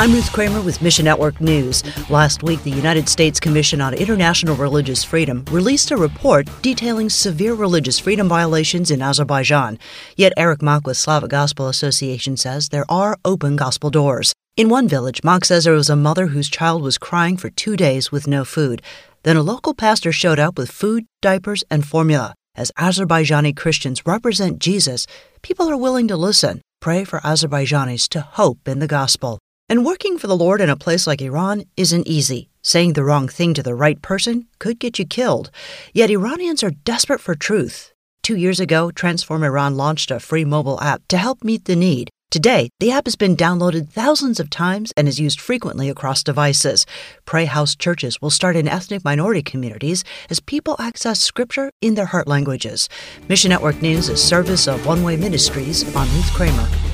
I'm Ruth Kramer with Mission Network News. Last week, the United States Commission on International Religious Freedom released a report detailing severe religious freedom violations in Azerbaijan. Yet Eric Mock with Slavic Gospel Association says there are open gospel doors. In one village, Mock says there was a mother whose child was crying for two days with no food. Then a local pastor showed up with food, diapers, and formula. As Azerbaijani Christians represent Jesus, people are willing to listen. Pray for Azerbaijanis to hope in the gospel. And working for the Lord in a place like Iran isn't easy. Saying the wrong thing to the right person could get you killed. Yet Iranians are desperate for truth. Two years ago, Transform Iran launched a free mobile app to help meet the need. Today, the app has been downloaded thousands of times and is used frequently across devices. Pray House churches will start in ethnic minority communities as people access scripture in their heart languages. Mission Network News is service of One Way Ministries. I'm Ruth Kramer.